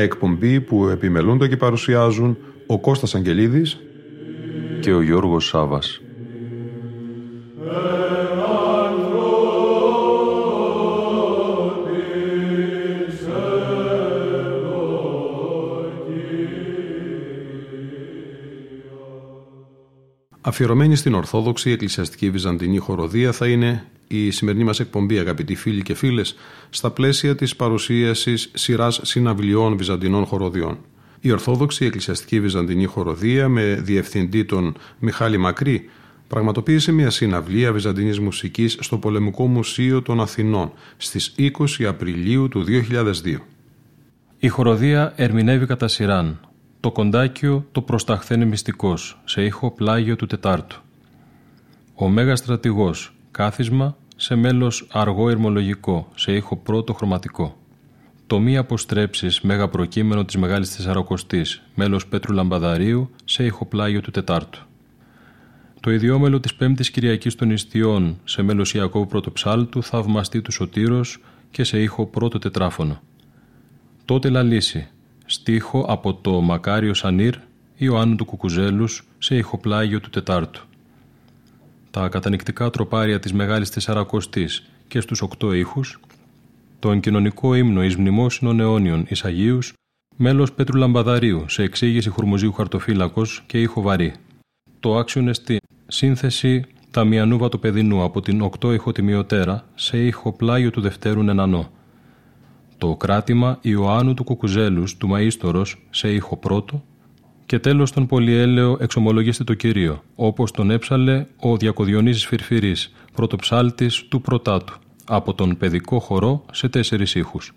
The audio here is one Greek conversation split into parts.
Μια εκπομπή που επιμελούνται και παρουσιάζουν ο Κώστας Αγγελίδης και ο Γιώργος Σάβας. Αφιερωμένη στην Ορθόδοξη Εκκλησιαστική Βυζαντινή Χοροδία θα είναι η σημερινή μας εκπομπή αγαπητοί φίλοι και φίλες στα πλαίσια της παρουσίασης σειράς συναυλιών Βυζαντινών Χοροδιών. Η Ορθόδοξη Εκκλησιαστική Βυζαντινή Χοροδία με διευθυντή τον Μιχάλη Μακρύ πραγματοποίησε μια συναυλία βυζαντινής μουσικής στο Πολεμικό Μουσείο των Αθηνών στις 20 Απριλίου του 2002. Η χοροδία ερμηνεύει κατά σειράν. Το κοντάκιο το προσταχθένει μυστικός, σε ήχο πλάγιο του Τετάρτου. Ο Μέγα Στρατηγός, κάθισμα σε μέλος αργό ερμολογικό, σε ήχο πρώτο χρωματικό. Το μη αποστρέψεις μέγα προκείμενο της Μεγάλης Τεσσαρακοστής, μέλος Πέτρου Λαμπαδαρίου, σε ηχοπλάγιο του Τετάρτου. Το ιδιόμελο της Πέμπτης Κυριακής των Ιστιών, σε μέλος Ιακώβου Πρωτοψάλτου, θαυμαστή του Σωτήρος και σε ήχο πρώτο τετράφωνο. Τότε λαλήσει, στίχο από το Μακάριο Σανίρ, Ιωάννου του Κουκουζέλους, σε ηχοπλάγιο του Τετάρτου. Τα κατανικτικά τροπάρια της Μεγάλης Τεσσαρακοστής και στους οκτώ ήχους, τον κοινωνικό ύμνο εις μνημόσυνων αιώνιων εις Αγίους, μέλος Πέτρου Λαμπαδαρίου σε εξήγηση χουρμουζίου χαρτοφύλακος και ήχο βαρύ. Το άξιον εστί σύνθεση Ταμιανού Βατοπεδινού από την οκτώ ηχοτιμιωτέρα σε ήχο πλάγιο του Δευτέρου Νενανό. Το κράτημα Ιωάννου του Κουκουζέλους του Μαΐστορος σε ήχο πρώτο και τέλος τον πολυέλαιο εξομολογήστε το Κυρίο, όπως τον έψαλε ο Διακοδιονύσης Φυρφυρής, πρωτοψάλτης του Πρωτάτου από τον παιδικό χορό σε τέσσερις ήχους.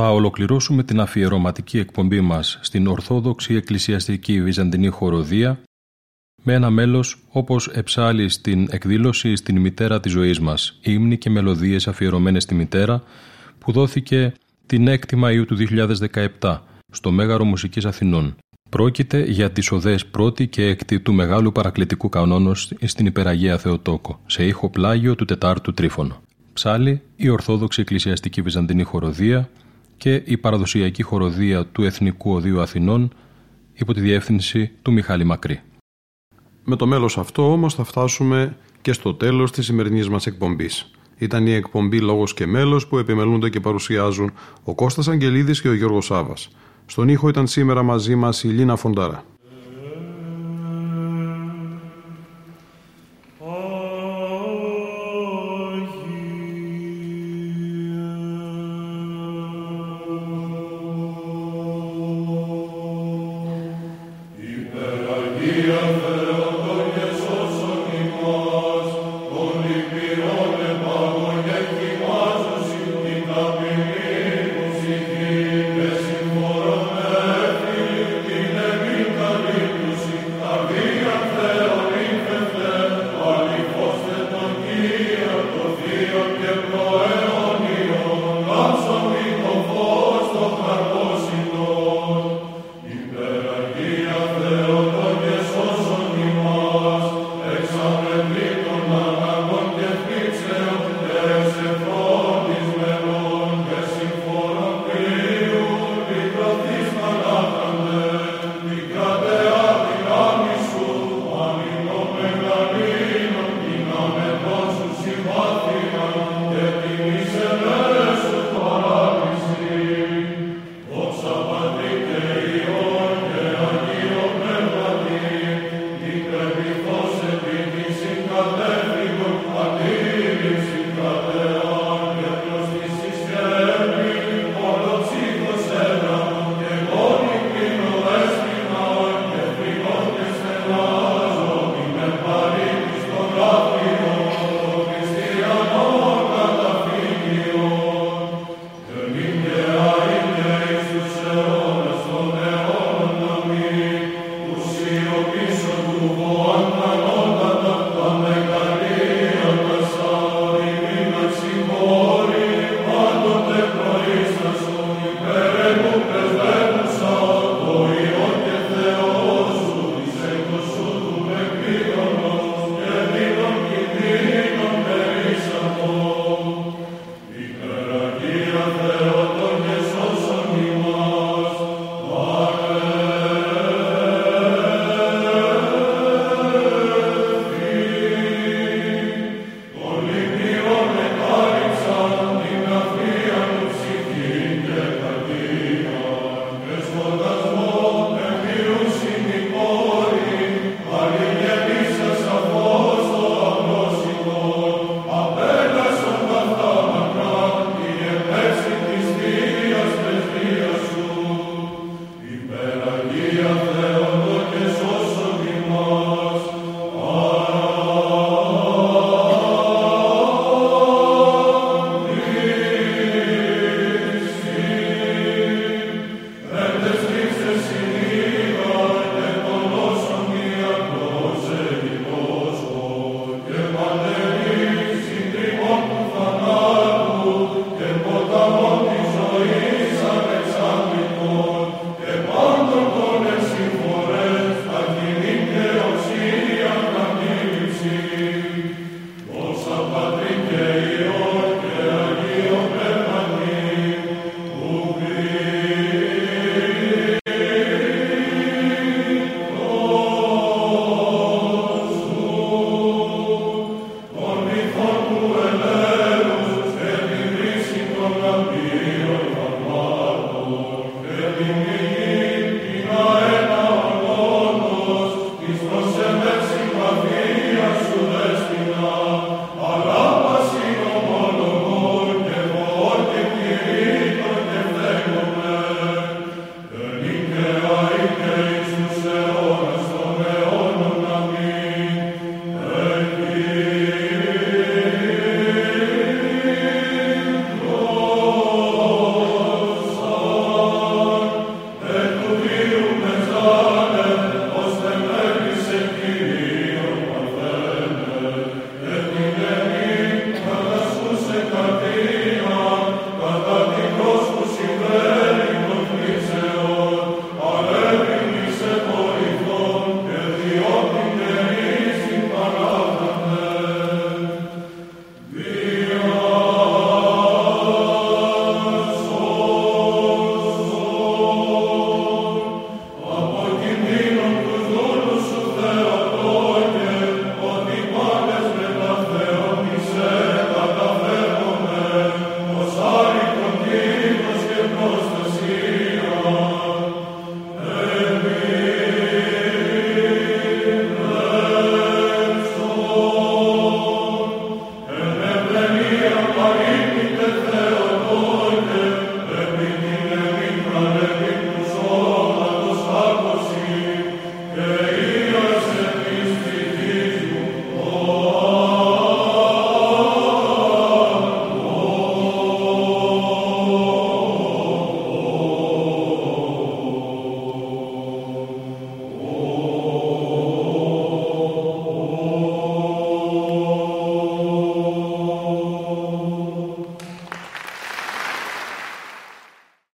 Θα ολοκληρώσουμε την αφιερωματική εκπομπή μας στην Ορθόδοξη Εκκλησιαστική Βυζαντινή Χοροδία με ένα μέλος όπως εψάλει στην εκδήλωση στην μητέρα της ζωής μας, ύμνοι και μελωδίες αφιερωμένες στη μητέρα, που δόθηκε την 6η Μαΐου του 2017 στο Μέγαρο Μουσικής Αθηνών. Πρόκειται για τις οδές πρώτη και έκτη του Μεγάλου Παρακλητικού Κανόνος στην Υπεραγία Θεοτόκο, σε ήχο πλάγιο του Τετάρτου Τρίφωνο. Ψάλη, η Ορθόδοξη Εκκλησιαστική Βυζαντινή Χοροδία και η παραδοσιακή χοροδία του Εθνικού Οδείου Αθηνών υπό τη διεύθυνση του Μιχάλη Μακρύ. Με το μέλος αυτό όμως θα φτάσουμε και στο τέλος της σημερινής μας εκπομπής. Ήταν η εκπομπή Λόγος και Μέλος που επιμελούνται και παρουσιάζουν ο Κώστας Αγγελίδης και ο Γιώργος Σάβας. Στον ήχο ήταν σήμερα μαζί μας η Λίνα Φοντάρα. Hallelujah.